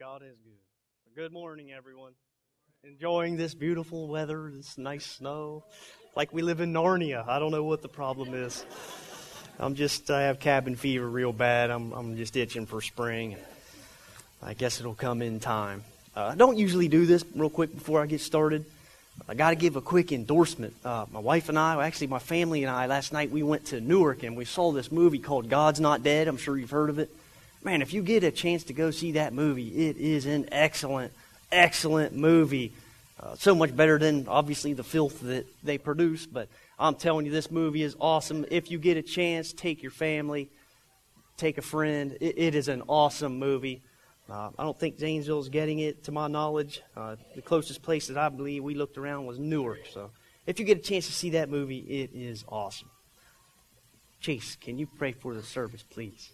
God is good. Good morning, everyone. Enjoying this beautiful weather, this nice snow. Like we live in Narnia. I don't know what the problem is. I'm just, I have cabin fever real bad. I'm, I'm just itching for spring. I guess it'll come in time. Uh, I don't usually do this real quick before I get started. I got to give a quick endorsement. Uh, my wife and I, actually my family and I, last night we went to Newark and we saw this movie called God's Not Dead. I'm sure you've heard of it. Man, if you get a chance to go see that movie, it is an excellent, excellent movie. Uh, so much better than obviously the filth that they produce, but I'm telling you, this movie is awesome. If you get a chance, take your family, take a friend. it, it is an awesome movie. Uh, I don't think Zanesville is getting it, to my knowledge. Uh, the closest place that I believe we looked around was Newark. So if you get a chance to see that movie, it is awesome. Chase, can you pray for the service, please?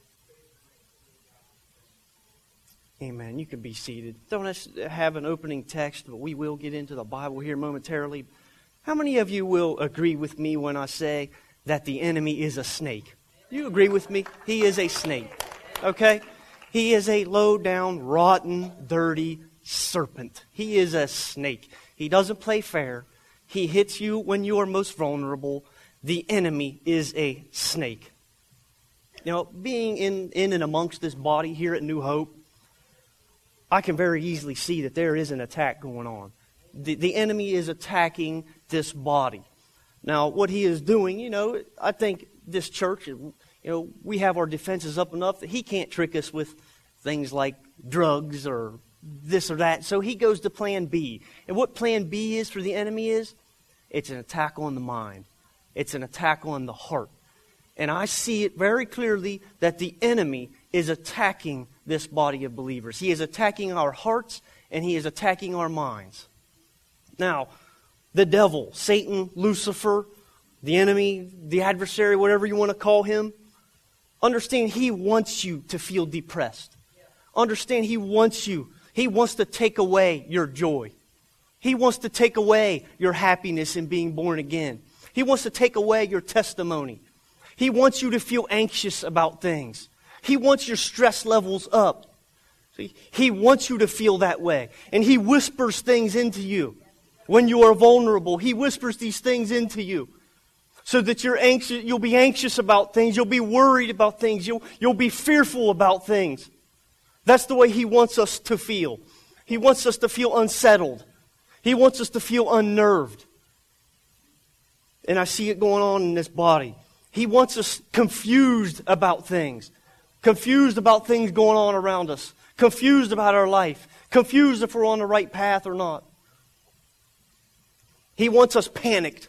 Amen. You can be seated. Don't have an opening text, but we will get into the Bible here momentarily. How many of you will agree with me when I say that the enemy is a snake? You agree with me? He is a snake. Okay? He is a low down, rotten, dirty serpent. He is a snake. He doesn't play fair. He hits you when you are most vulnerable. The enemy is a snake. You know, being in, in and amongst this body here at New Hope, I can very easily see that there is an attack going on. The, the enemy is attacking this body. Now, what he is doing, you know, I think this church, you know, we have our defenses up enough that he can't trick us with things like drugs or this or that. So he goes to plan B. And what plan B is for the enemy is? It's an attack on the mind. It's an attack on the heart. And I see it very clearly that the enemy is attacking this body of believers. He is attacking our hearts and he is attacking our minds. Now, the devil, Satan, Lucifer, the enemy, the adversary, whatever you want to call him, understand he wants you to feel depressed. Understand he wants you, he wants to take away your joy. He wants to take away your happiness in being born again. He wants to take away your testimony. He wants you to feel anxious about things. He wants your stress levels up. See, he wants you to feel that way. And He whispers things into you when you are vulnerable. He whispers these things into you so that you're anxious, you'll be anxious about things. You'll be worried about things. You'll, you'll be fearful about things. That's the way He wants us to feel. He wants us to feel unsettled. He wants us to feel unnerved. And I see it going on in this body. He wants us confused about things confused about things going on around us, confused about our life, confused if we're on the right path or not. He wants us panicked.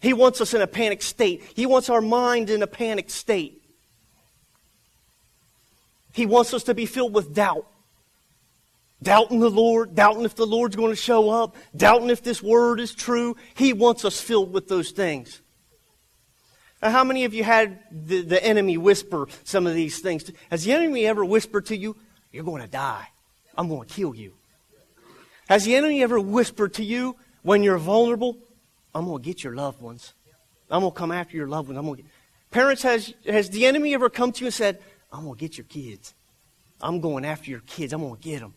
He wants us in a panicked state. He wants our mind in a panicked state. He wants us to be filled with doubt. Doubting the Lord, doubting if the Lord's going to show up, doubting if this word is true. He wants us filled with those things. Now, how many of you had the, the enemy whisper some of these things? Has the enemy ever whispered to you, You're going to die? I'm going to kill you? Has the enemy ever whispered to you when you're vulnerable, I'm going to get your loved ones? I'm going to come after your loved ones. I'm going to get... Parents, has, has the enemy ever come to you and said, I'm going to get your kids? I'm going after your kids. I'm going to get them.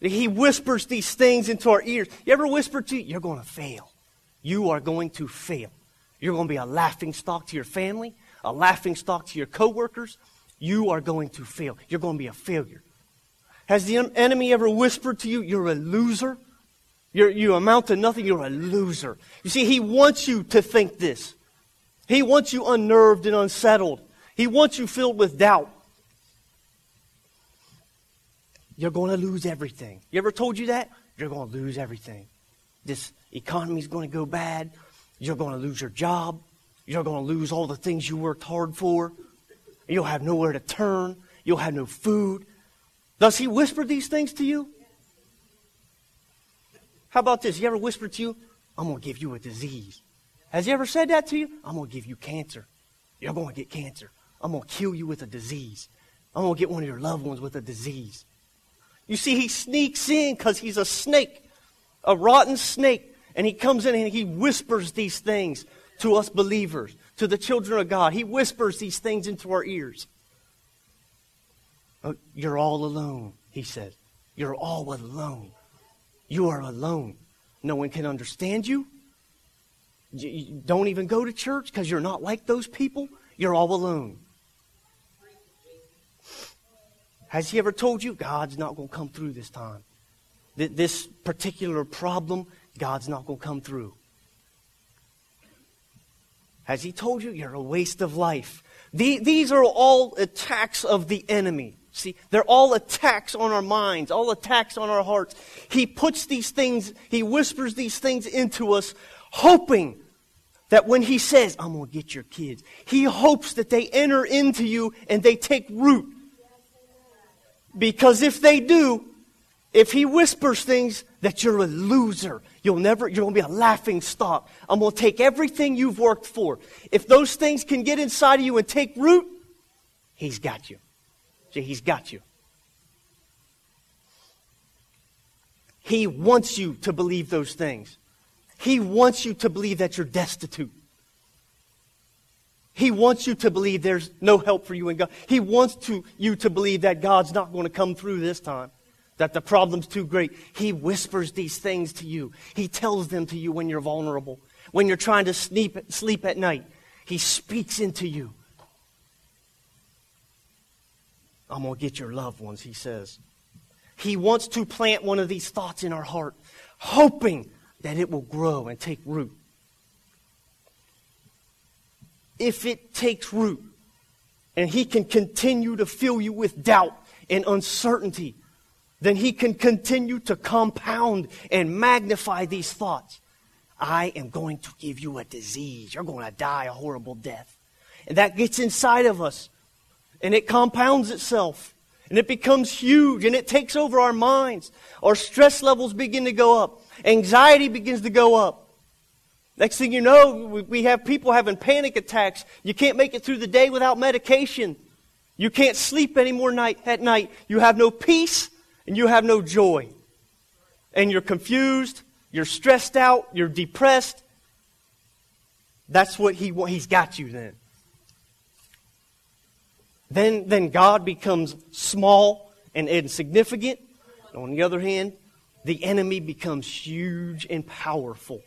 He whispers these things into our ears. You ever whisper to you, You're going to fail. You are going to fail. You're going to be a laughing stock to your family, a laughing stock to your coworkers. You are going to fail. You're going to be a failure. Has the enemy ever whispered to you, you're a loser? You're, you amount to nothing. You're a loser. You see, he wants you to think this. He wants you unnerved and unsettled. He wants you filled with doubt. You're going to lose everything. You ever told you that? You're going to lose everything. This economy is going to go bad. You're going to lose your job. You're going to lose all the things you worked hard for. You'll have nowhere to turn. You'll have no food. Does he whisper these things to you? How about this? He ever whispered to you, I'm going to give you a disease? Has he ever said that to you? I'm going to give you cancer. You're going to get cancer. I'm going to kill you with a disease. I'm going to get one of your loved ones with a disease. You see, he sneaks in because he's a snake, a rotten snake. And he comes in and he whispers these things to us believers, to the children of God. He whispers these things into our ears. Oh, you're all alone. he said. You're all alone. You are alone. No one can understand you. You don't even go to church because you're not like those people. You're all alone. Has he ever told you God's not going to come through this time? That this particular problem, God's not going to come through. Has he told you you're a waste of life? these are all attacks of the enemy. See, they're all attacks on our minds, all attacks on our hearts. He puts these things, he whispers these things into us, hoping that when he says, I'm going to get your kids, he hopes that they enter into you and they take root. Because if they do, if he whispers things that you're a loser, you'll never, you're going to be a laughing stock. I'm going to take everything you've worked for. If those things can get inside of you and take root, he's got you. See, he's got you. He wants you to believe those things. He wants you to believe that you're destitute. He wants you to believe there's no help for you in God. He wants to, you to believe that God's not going to come through this time that the problem's too great. He whispers these things to you. He tells them to you when you're vulnerable, when you're trying to sleep, sleep at night. He speaks into you. I'm going to get your loved ones, he says. He wants to plant one of these thoughts in our heart, hoping that it will grow and take root. If it takes root, and he can continue to fill you with doubt and uncertainty, then he can continue to compound and magnify these thoughts. I am going to give you a disease. You're going to die a horrible death. And that gets inside of us. And it compounds itself. And it becomes huge. And it takes over our minds. Our stress levels begin to go up. Anxiety begins to go up. Next thing you know, we have people having panic attacks. You can't make it through the day without medication. You can't sleep anymore night, at night. You have no peace and you have no joy, and you're confused, you're stressed out, you're depressed, that's what he, he's got you then. Then, then God becomes small and insignificant. On the other hand, the enemy becomes huge and powerful.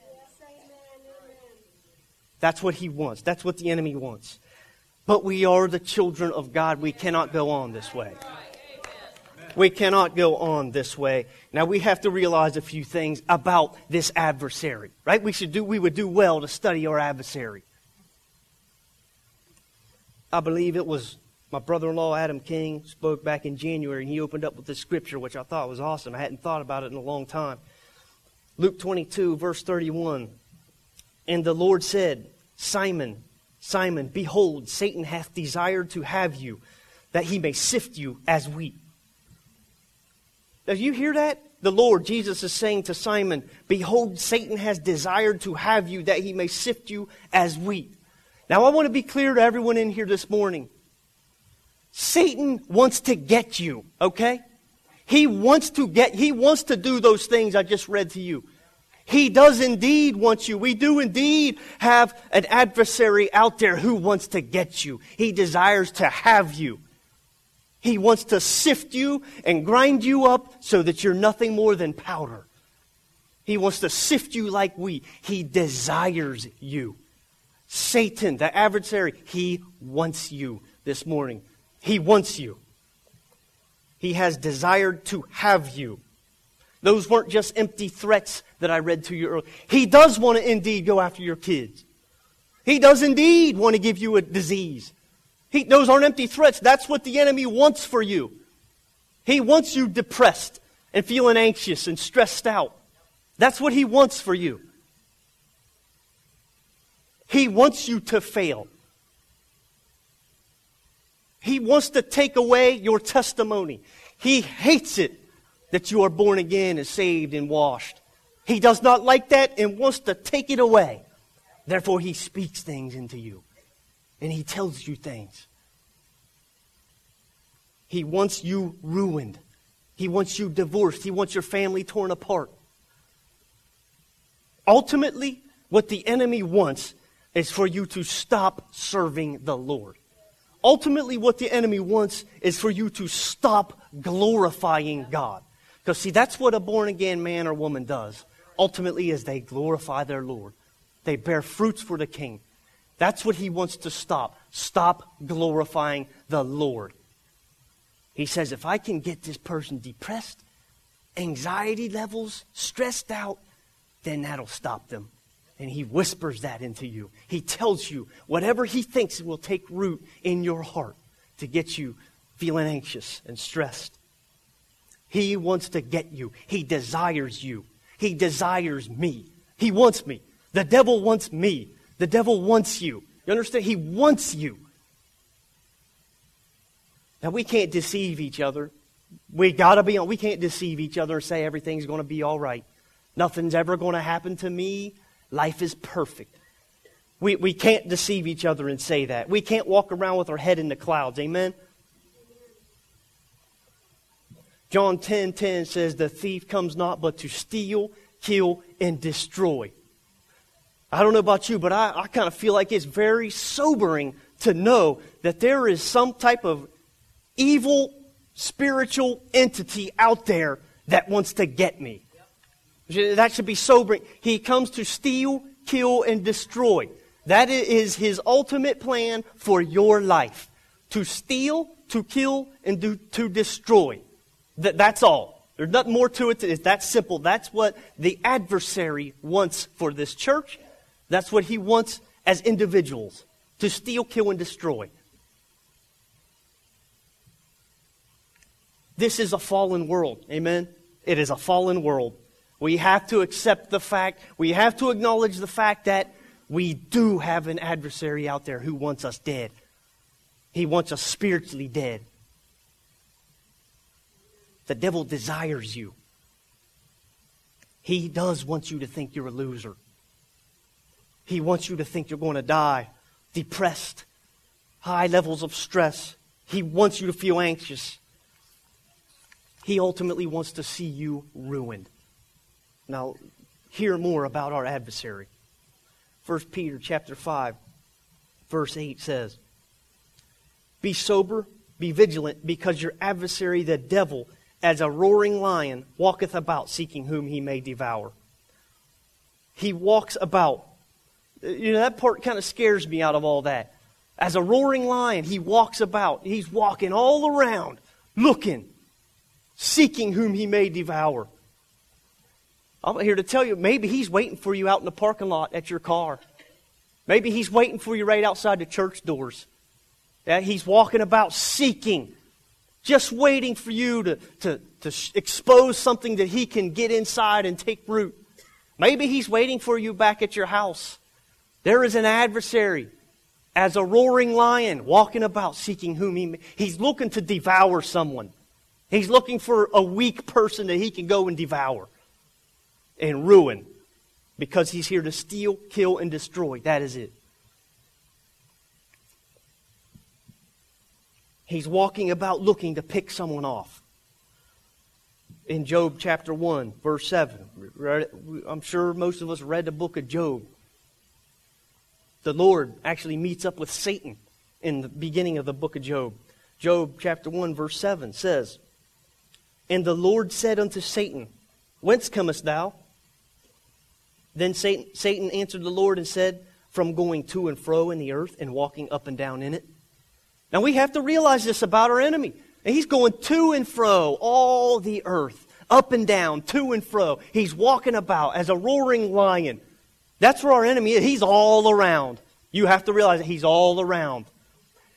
That's what he wants. That's what the enemy wants. But we are the children of God. We cannot go on this way. We cannot go on this way. Now we have to realize a few things about this adversary, right? We should do, we would do well to study our adversary. I believe it was my brother-in-law Adam King spoke back in January and he opened up with this scripture which I thought was awesome. I hadn't thought about it in a long time. Luke 22 verse 31. And the Lord said, Simon, Simon, behold, Satan hath desired to have you, that he may sift you as wheat. Does you hear that? The Lord, Jesus, is saying to Simon, Behold, Satan has desired to have you that he may sift you as wheat. Now, I want to be clear to everyone in here this morning. Satan wants to get you, okay? He wants to get, he wants to do those things I just read to you. He does indeed want you. We do indeed have an adversary out there who wants to get you. He desires to have you. He wants to sift you and grind you up so that you're nothing more than powder. He wants to sift you like wheat. He desires you. Satan, the adversary, he wants you this morning. He wants you. He has desired to have you. Those weren't just empty threats that I read to you earlier. He does want to indeed go after your kids. He does indeed want to give you a disease. He, those aren't empty threats. That's what the enemy wants for you. He wants you depressed and feeling anxious and stressed out. That's what he wants for you. He wants you to fail. He wants to take away your testimony. He hates it that you are born again and saved and washed. He does not like that and wants to take it away. Therefore, he speaks things into you and he tells you things. He wants you ruined. He wants you divorced. He wants your family torn apart. Ultimately, what the enemy wants is for you to stop serving the Lord. Ultimately, what the enemy wants is for you to stop glorifying God. Because, see, that's what a born again man or woman does. Ultimately, is they glorify their Lord. They bear fruits for the king. That's what he wants to stop. Stop glorifying the Lord. He says, if I can get this person depressed, anxiety levels, stressed out, then that'll stop them. And he whispers that into you. He tells you whatever he thinks will take root in your heart to get you feeling anxious and stressed. He wants to get you. He desires you. He desires me. He wants me. The devil wants me. The devil wants you. You understand? He wants you. Now, we can't deceive each other. We got to be on. We can't deceive each other and say everything's going to be all right. Nothing's ever going to happen to me. Life is perfect. We, we can't deceive each other and say that. We can't walk around with our head in the clouds. Amen? John 10 10 says, The thief comes not but to steal, kill, and destroy. I don't know about you, but I, I kind of feel like it's very sobering to know that there is some type of evil spiritual entity out there that wants to get me. That should be sobering. He comes to steal, kill, and destroy. That is his ultimate plan for your life. To steal, to kill, and do, to destroy. That, that's all. There's nothing more to it. It's that simple. That's what the adversary wants for this church. That's what he wants as individuals. To steal, kill, and destroy. This is a fallen world. Amen? It is a fallen world. We have to accept the fact, we have to acknowledge the fact that we do have an adversary out there who wants us dead. He wants us spiritually dead. The devil desires you. He does want you to think you're a loser. He wants you to think you're going to die, depressed, high levels of stress. He wants you to feel anxious. He ultimately wants to see you ruined. Now, hear more about our adversary. 1 Peter chapter 5, verse 8 says, Be sober, be vigilant, because your adversary, the devil, as a roaring lion, walketh about seeking whom he may devour. He walks about. You know, that part kind of scares me out of all that. As a roaring lion, he walks about. He's walking all around, looking, seeking whom he may devour. I'm here to tell you, maybe he's waiting for you out in the parking lot at your car. Maybe he's waiting for you right outside the church doors. Yeah, he's walking about seeking, just waiting for you to, to, to expose something that he can get inside and take root. Maybe he's waiting for you back at your house. There is an adversary as a roaring lion walking about seeking whom he may. He's looking to devour someone. He's looking for a weak person that he can go and devour and ruin because he's here to steal, kill, and destroy. That is it. He's walking about looking to pick someone off. In Job chapter 1, verse 7, I'm sure most of us read the book of Job. The Lord actually meets up with Satan in the beginning of the book of Job. Job chapter 1, verse 7 says, And the Lord said unto Satan, Whence comest thou? Then Satan, Satan answered the Lord and said, From going to and fro in the earth and walking up and down in it. Now we have to realize this about our enemy. And he's going to and fro all the earth, up and down, to and fro. He's walking about as a roaring lion. That's where our enemy is. He's all around. You have to realize that he's all around.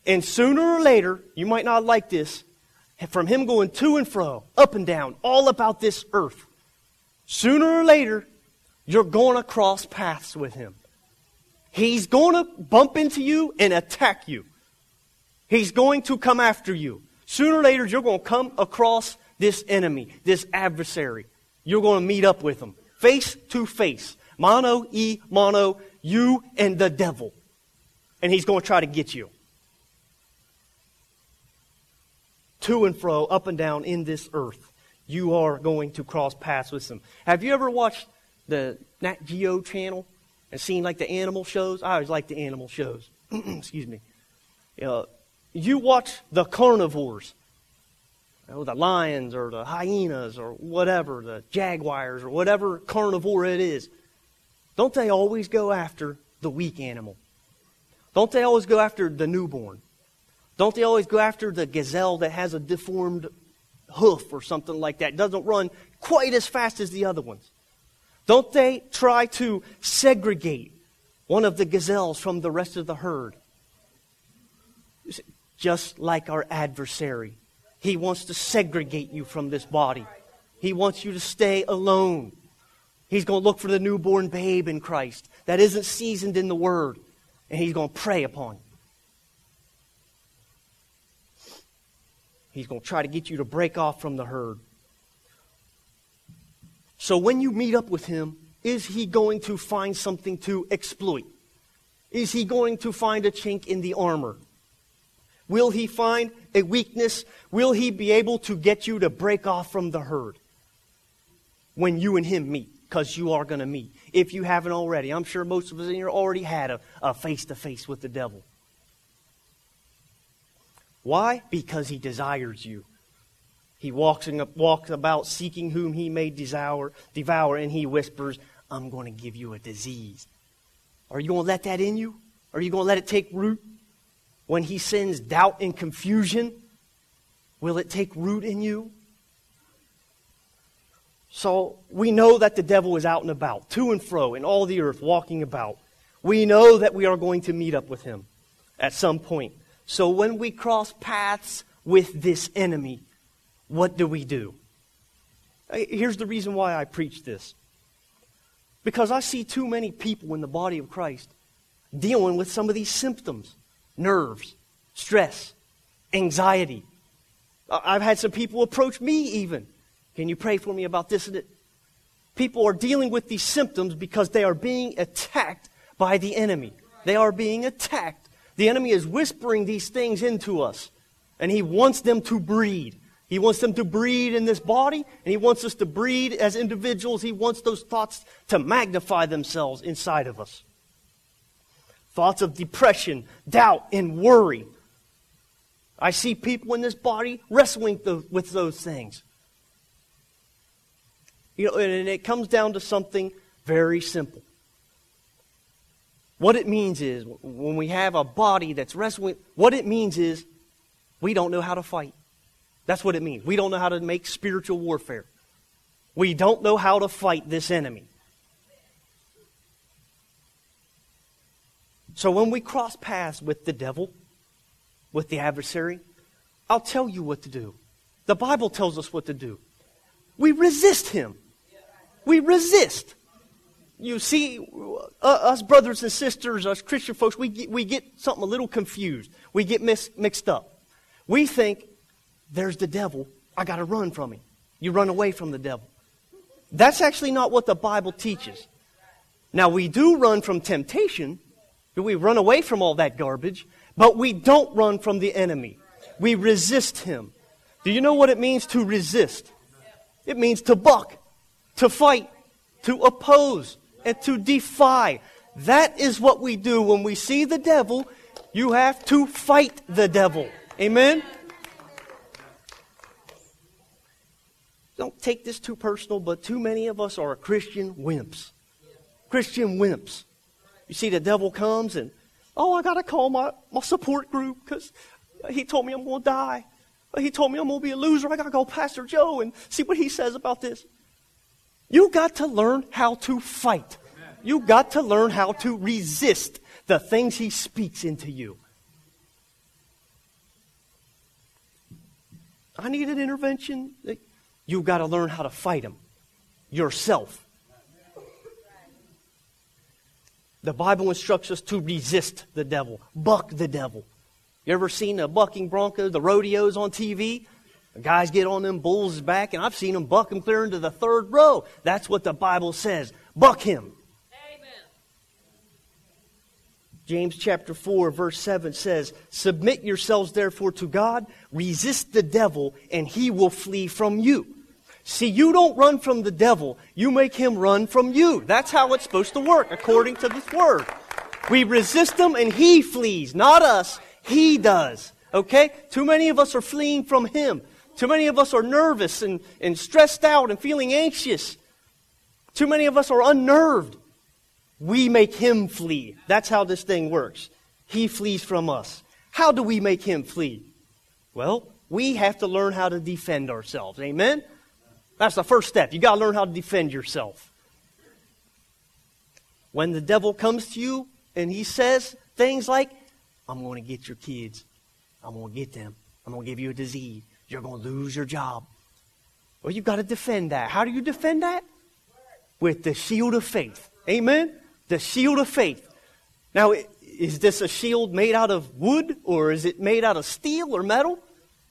And sooner or later, you might not like this, from him going to and fro, up and down, all about this earth, sooner or later, you're going to cross paths with him. He's going to bump into you and attack you. He's going to come after you. Sooner or later, you're going to come across this enemy, this adversary. You're going to meet up with him face to face. Mono e mono, you and the devil. And he's going to try to get you. To and fro, up and down in this earth. You are going to cross paths with him. Have you ever watched the Nat Geo channel and seen like the animal shows. I always like the animal shows. Excuse me. You know, you watch the carnivores, you know, the lions or the hyenas or whatever, the jaguars or whatever carnivore it is, don't they always go after the weak animal? Don't they always go after the newborn? Don't they always go after the gazelle that has a deformed hoof or something like that? Doesn't run quite as fast as the other ones. Don't they try to segregate one of the gazelles from the rest of the herd? Just like our adversary. He wants to segregate you from this body. He wants you to stay alone. He's going to look for the newborn babe in Christ that isn't seasoned in the Word, and he's going to prey upon you. He's going to try to get you to break off from the herd. So when you meet up with him, is he going to find something to exploit? Is he going to find a chink in the armor? Will he find a weakness? Will he be able to get you to break off from the herd when you and him meet? Because you are going to meet. If you haven't already, I'm sure most of us in here already had a face to face with the devil. Why? Because he desires you. He walks, in, walks about seeking whom he may devour, devour, and he whispers, I'm going to give you a disease. Are you going to let that in you? Are you going to let it take root? When he sends doubt and confusion, will it take root in you? So we know that the devil is out and about, to and fro, in all the earth, walking about. We know that we are going to meet up with him at some point. So when we cross paths with this enemy, what do we do? Here's the reason why I preach this. Because I see too many people in the body of Christ dealing with some of these symptoms nerves, stress, anxiety. I've had some people approach me even. Can you pray for me about this and it? People are dealing with these symptoms because they are being attacked by the enemy. They are being attacked. The enemy is whispering these things into us, and he wants them to breed. He wants them to breed in this body, and He wants us to breed as individuals. He wants those thoughts to magnify themselves inside of us. Thoughts of depression, doubt, and worry. I see people in this body wrestling with those things. You know, and it comes down to something very simple. What it means is, when we have a body that's wrestling, what it means is we don't know how to fight. That's what it means. We don't know how to make spiritual warfare. We don't know how to fight this enemy. So when we cross paths with the devil, with the adversary, I'll tell you what to do. The Bible tells us what to do. We resist him. We resist. You see, uh, us brothers and sisters, us Christian folks, we get, we get something a little confused. We get mis- mixed up. We think there's the devil. I got to run from him. You run away from the devil. That's actually not what the Bible teaches. Now, we do run from temptation. We run away from all that garbage, but we don't run from the enemy. We resist him. Do you know what it means to resist? It means to buck, to fight, to oppose, and to defy. That is what we do when we see the devil. You have to fight the devil. Amen? don't take this too personal, but too many of us are Christian wimps. Christian wimps. You see, the devil comes and, oh, I got to call my, my support group because he told me I'm going to die. He told me I'm going to be a loser. I got to call Pastor Joe and see what he says about this. You got to learn how to fight. You got to learn how to resist the things he speaks into you. I need an intervention. You've got to learn how to fight him yourself. The Bible instructs us to resist the devil, buck the devil. You ever seen a bucking bronco, the rodeos on TV? The guys get on them bulls' back, and I've seen them buck him clear into the third row. That's what the Bible says. Buck him. Amen. James chapter 4, verse 7 says, Submit yourselves therefore to God, resist the devil, and he will flee from you. See, you don't run from the devil, you make him run from you. That's how it's supposed to work, according to this word. We resist him and he flees, not us. He does. Okay? Too many of us are fleeing from Him. Too many of us are nervous and, and stressed out and feeling anxious. Too many of us are unnerved. We make Him flee. That's how this thing works. He flees from us. How do we make Him flee? Well, we have to learn how to defend ourselves. Amen? That's the first step. You got to learn how to defend yourself. When the devil comes to you and he says things like, I'm going to get your kids. I'm going to get them. I'm going to give you a disease. You're going to lose your job. Well, you've got to defend that. How do you defend that? With the shield of faith. Amen? The shield of faith. Now, is this a shield made out of wood or is it made out of steel or metal?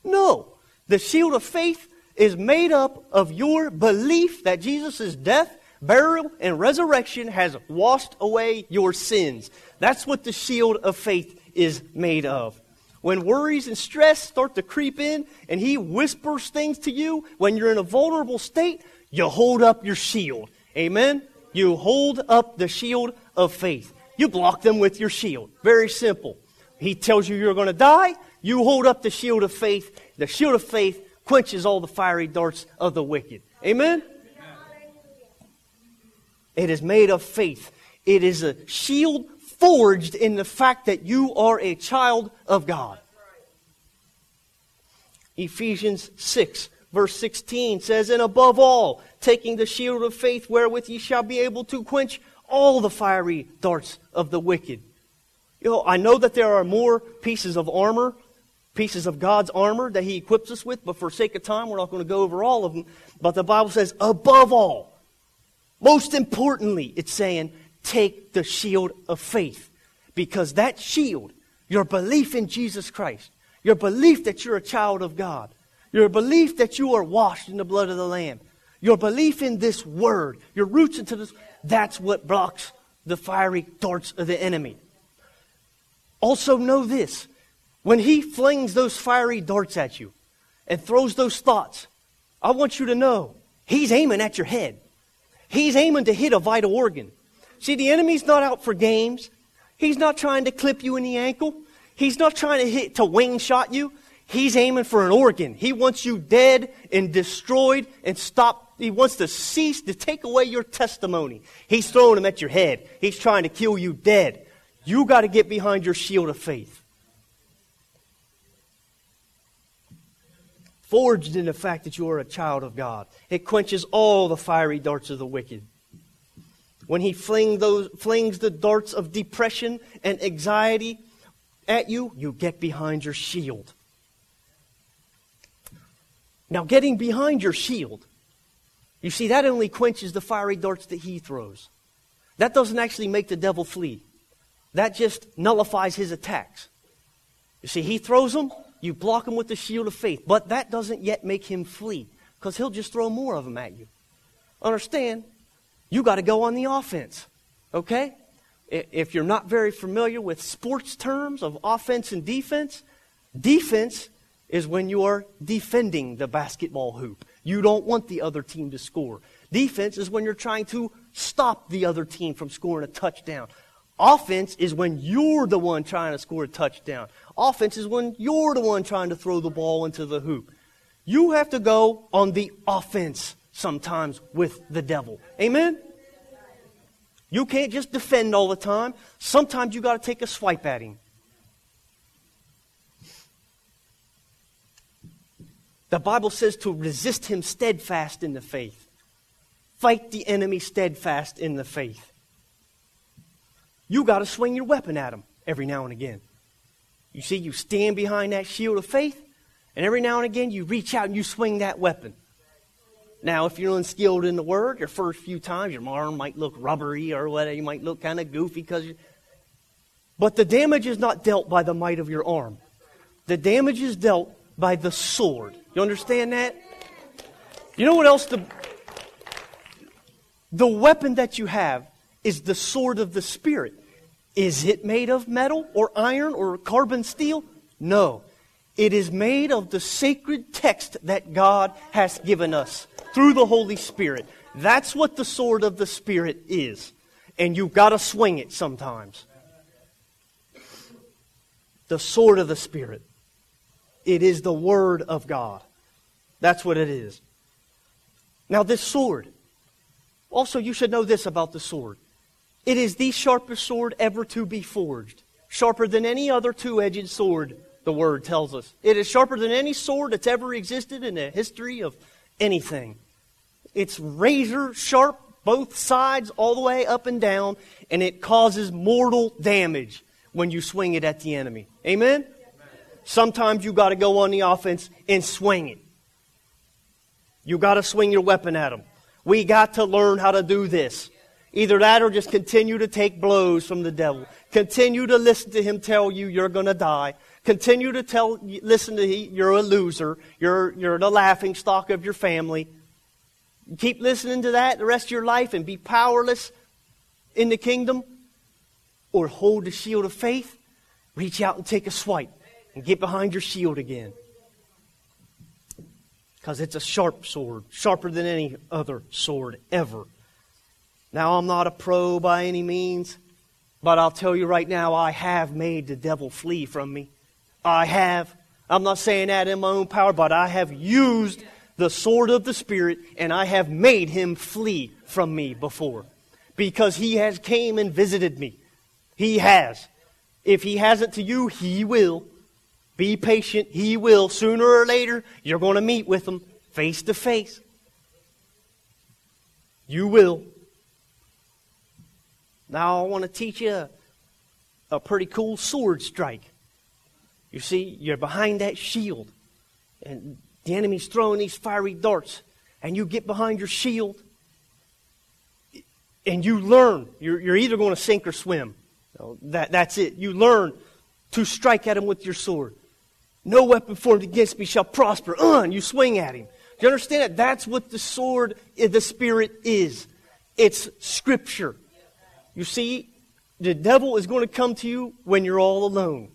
No. The shield of faith is made up of your belief that Jesus' death, burial, and resurrection has washed away your sins. That's what the shield of faith is made of. When worries and stress start to creep in and he whispers things to you when you're in a vulnerable state, you hold up your shield. Amen? You hold up the shield of faith. You block them with your shield. Very simple. He tells you you're going to die. You hold up the shield of faith. The shield of faith quenches all the fiery darts of the wicked. Amen? It is made of faith. It is a shield forged in the fact that you are a child of God. Ephesians 6, verse 16 says, And above all, taking the shield of faith wherewith ye shall be able to quench all the fiery darts of the wicked. You know, I know that there are more pieces of armor, pieces of God's armor that He equips us with, but for sake of time, we're not going to go over all of them. But the Bible says, above all, most importantly, it's saying, take the shield of faith. Because that shield, your belief in Jesus Christ, your belief that you're a child of God, your belief that you are washed in the blood of the Lamb, your belief in this word, your roots into this, that's what blocks the fiery darts of the enemy. Also, know this when he flings those fiery darts at you and throws those thoughts, I want you to know he's aiming at your head. He's aiming to hit a vital organ. See, the enemy's not out for games. He's not trying to clip you in the ankle. He's not trying to hit to wing shot you. He's aiming for an organ. He wants you dead and destroyed and stop. He wants to cease to take away your testimony. He's throwing them at your head. He's trying to kill you dead. You got to get behind your shield of faith. Forged in the fact that you are a child of God. It quenches all the fiery darts of the wicked. When he fling those, flings the darts of depression and anxiety at you, you get behind your shield. Now, getting behind your shield, you see, that only quenches the fiery darts that he throws. That doesn't actually make the devil flee. That just nullifies his attacks. You see, he throws them, you block him with the shield of faith, but that doesn't yet make him flee because he'll just throw more of them at you. Understand? You got to go on the offense. Okay? If you're not very familiar with sports terms of offense and defense, defense is when you are defending the basketball hoop. You don't want the other team to score. Defense is when you're trying to stop the other team from scoring a touchdown. Offense is when you're the one trying to score a touchdown. Offense is when you're the one trying to throw the ball into the hoop. You have to go on the offense sometimes with the devil. Amen? You can't just defend all the time. Sometimes you got to take a swipe at him. The Bible says to resist him steadfast in the faith. Fight the enemy steadfast in the faith. You got to swing your weapon at him every now and again. You see, you stand behind that shield of faith, and every now and again you reach out and you swing that weapon. Now, if you're unskilled in the word, your first few times, your arm might look rubbery or whatever. You might look kind of goofy because. But the damage is not dealt by the might of your arm. The damage is dealt by the sword. You understand that? You know what else? The, the weapon that you have is the sword of the Spirit. Is it made of metal or iron or carbon steel? No. It is made of the sacred text that God has given us through the Holy Spirit. That's what the sword of the Spirit is. And you've got to swing it sometimes. The sword of the Spirit. It is the Word of God. That's what it is. Now, this sword, also, you should know this about the sword. It is the sharpest sword ever to be forged. Sharper than any other two edged sword, the Word tells us. It is sharper than any sword that's ever existed in the history of anything. It's razor sharp, both sides, all the way up and down, and it causes mortal damage when you swing it at the enemy. Amen? Sometimes you got to go on the offense and swing it. You got to swing your weapon at them. We got to learn how to do this. Either that or just continue to take blows from the devil. Continue to listen to him tell you you're going to die. Continue to tell, listen to you're a loser. You're, you're the laughing stock of your family. Keep listening to that the rest of your life and be powerless in the kingdom. Or hold the shield of faith, reach out and take a swipe and get behind your shield again because it's a sharp sword, sharper than any other sword ever. Now, I'm not a pro by any means, but I'll tell you right now, I have made the devil flee from me. I have. I'm not saying that in my own power, but I have used the sword of the Spirit and I have made him flee from me before because he has came and visited me. He has. If he hasn't to you, he will. Be patient. He will. Sooner or later, you're going to meet with him face to face. You will. Now, I want to teach you a, a pretty cool sword strike. You see, you're behind that shield, and the enemy's throwing these fiery darts, and you get behind your shield, and you learn. You're, you're either going to sink or swim. that, that's it. You learn to strike at him with your sword. No weapon formed against me shall prosper. Uh, you swing at him. Do you understand that? That's what the sword of the Spirit is. It's Scripture. You see, the devil is going to come to you when you're all alone,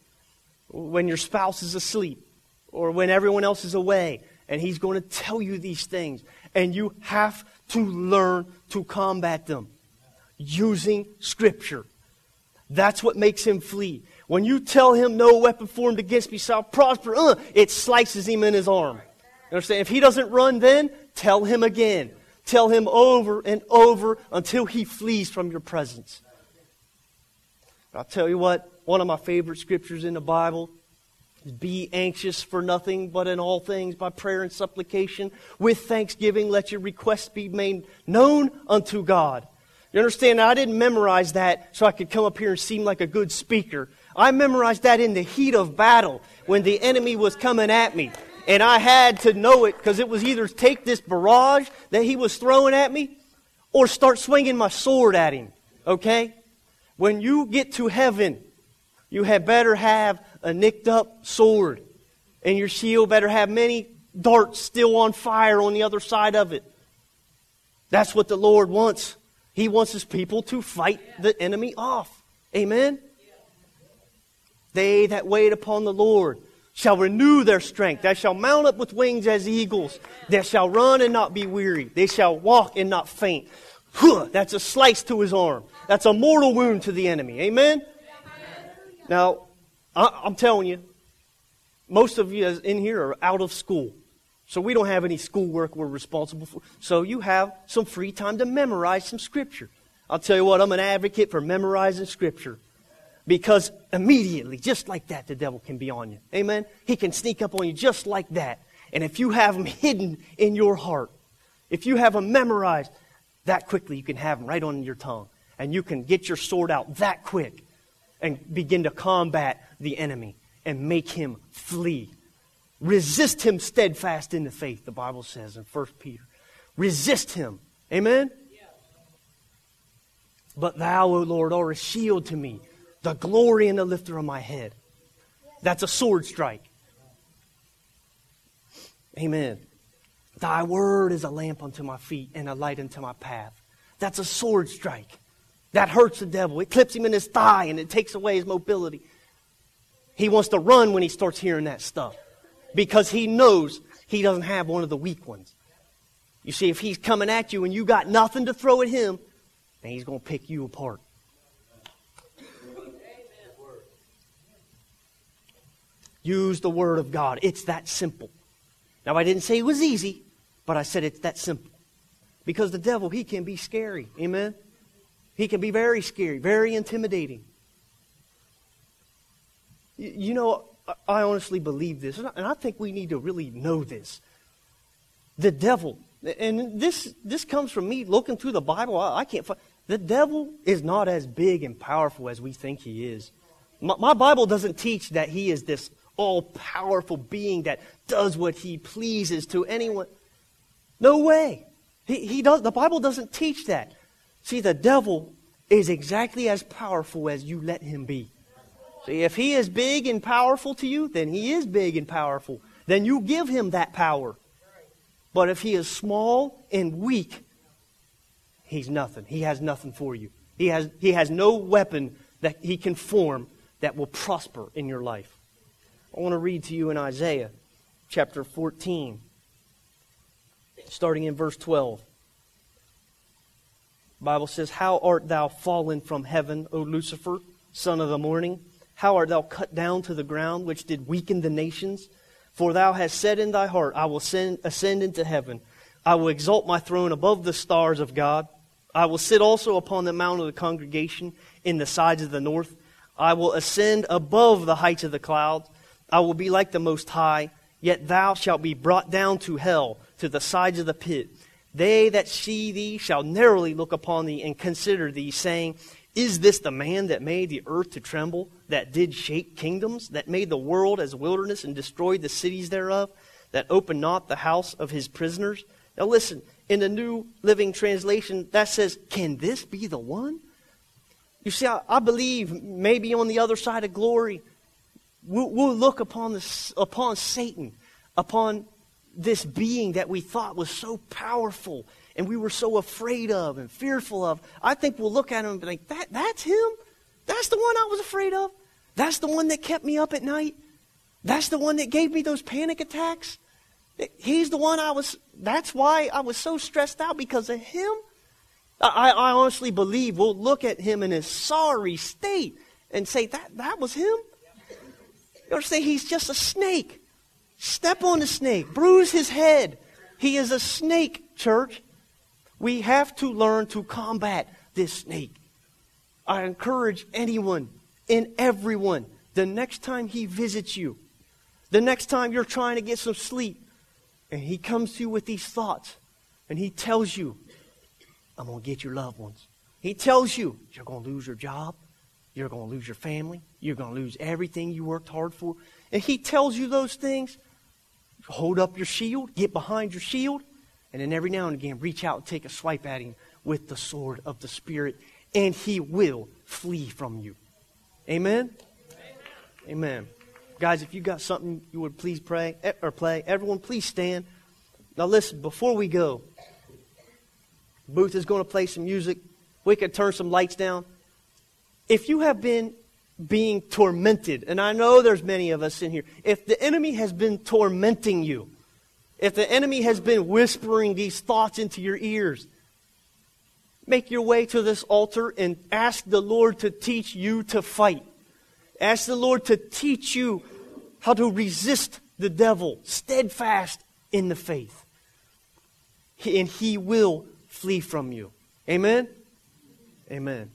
when your spouse is asleep, or when everyone else is away, and he's going to tell you these things. And you have to learn to combat them using Scripture. That's what makes him flee. When you tell him no weapon formed against me shall prosper, uh, it slices him in his arm. You understand? If he doesn't run then, tell him again. Tell him over and over until he flees from your presence. But I'll tell you what, one of my favorite scriptures in the Bible is be anxious for nothing, but in all things by prayer and supplication. With thanksgiving, let your requests be made known unto God. You understand? I didn't memorize that so I could come up here and seem like a good speaker. I memorized that in the heat of battle when the enemy was coming at me. And I had to know it because it was either take this barrage that he was throwing at me or start swinging my sword at him. Okay? When you get to heaven, you had better have a nicked up sword. And your shield better have many darts still on fire on the other side of it. That's what the Lord wants. He wants his people to fight the enemy off. Amen? They that wait upon the Lord shall renew their strength. They shall mount up with wings as eagles. They shall run and not be weary. They shall walk and not faint. That's a slice to his arm. That's a mortal wound to the enemy. Amen? Now, I'm telling you, most of you in here are out of school. So we don't have any schoolwork we're responsible for. So you have some free time to memorize some scripture. I'll tell you what, I'm an advocate for memorizing scripture. Because immediately, just like that, the devil can be on you. Amen? He can sneak up on you just like that. And if you have them hidden in your heart, if you have them memorized, that quickly you can have them right on your tongue. And you can get your sword out that quick and begin to combat the enemy and make him flee. Resist him steadfast in the faith, the Bible says in 1 Peter. Resist him. Amen? But thou, O Lord, art a shield to me the glory and the lifter of my head. That's a sword strike. Amen. Thy word is a lamp unto my feet and a light unto my path. That's a sword strike. That hurts the devil. It clips him in his thigh and it takes away his mobility. He wants to run when he starts hearing that stuff because he knows he doesn't have one of the weak ones. You see, if he's coming at you and you got nothing to throw at him, then he's going to pick you apart. Use the Word of God. It's that simple. Now, I didn't say it was easy, but I said it's that simple. Because the devil, he can be scary. Amen? He can be very scary, very intimidating. You know, I honestly believe this, and I think we need to really know this. The devil, and this, this comes from me looking through the Bible. I, can't find. The devil is not as big and powerful as we think he is. My, my Bible doesn't teach that he is this all powerful being that does what he pleases to anyone. No way. He, he does, the Bible doesn't teach that. See, the devil is exactly as powerful as you let him be. See, if he is big and powerful to you, then he is big and powerful. Then you give him that power. But if he is small and weak, he's nothing. He has nothing for you. He has, he has no weapon that he can form that will prosper in your life. I want to read to you in Isaiah chapter 14, starting in verse 12. Bible says, How art thou fallen from heaven, O Lucifer, son of the morning? How art thou cut down to the ground, which did weaken the nations? For thou hast said in thy heart, I will send, ascend into heaven. I will exalt my throne above the stars of God. I will sit also upon the mount of the congregation in the sides of the north. I will ascend above the heights of the clouds. I will be like the Most High, yet thou shalt be brought down to hell, to the sides of the pit. They that see thee shall narrowly look upon thee and consider thee, saying, Is this the man that made the earth to tremble, that did shake kingdoms, that made the world as wilderness and destroyed the cities thereof, that opened not the house of his prisoners? Now listen, in the New Living Translation, that says, Can this be the one? You see, I, I believe maybe on the other side of glory, We'll, we'll look upon, this, upon Satan, upon this being that we thought was so powerful and we were so afraid of and fearful of. I think we'll look at him and think, that, that's him? That's the one I was afraid of? That's the one that kept me up at night? That's the one that gave me those panic attacks? He's the one I was, that's why I was so stressed out because of him? I, I honestly believe we'll look at him in his sorry state and say, that, that was him? You say he's just a snake. Step on the snake, bruise his head. He is a snake, church. We have to learn to combat this snake. I encourage anyone and everyone the next time he visits you, the next time you're trying to get some sleep, and he comes to you with these thoughts, and he tells you, I'm going to get your loved ones. He tells you, you're going to lose your job. You're going to lose your family. You're going to lose everything you worked hard for. And he tells you those things. Hold up your shield, get behind your shield, and then every now and again reach out and take a swipe at him with the sword of the Spirit, and he will flee from you. Amen? Amen. Amen. Guys, if you got something you would please pray eh, or play, everyone please stand. Now listen, before we go, Booth is going to play some music. We could turn some lights down if you have been being tormented, and I know there's many of us in here, if the enemy has been tormenting you, if the enemy has been whispering these thoughts into your ears, make your way to this altar and ask the Lord to teach you to fight. Ask the Lord to teach you how to resist the devil steadfast in the faith. And he will flee from you. Amen? Amen.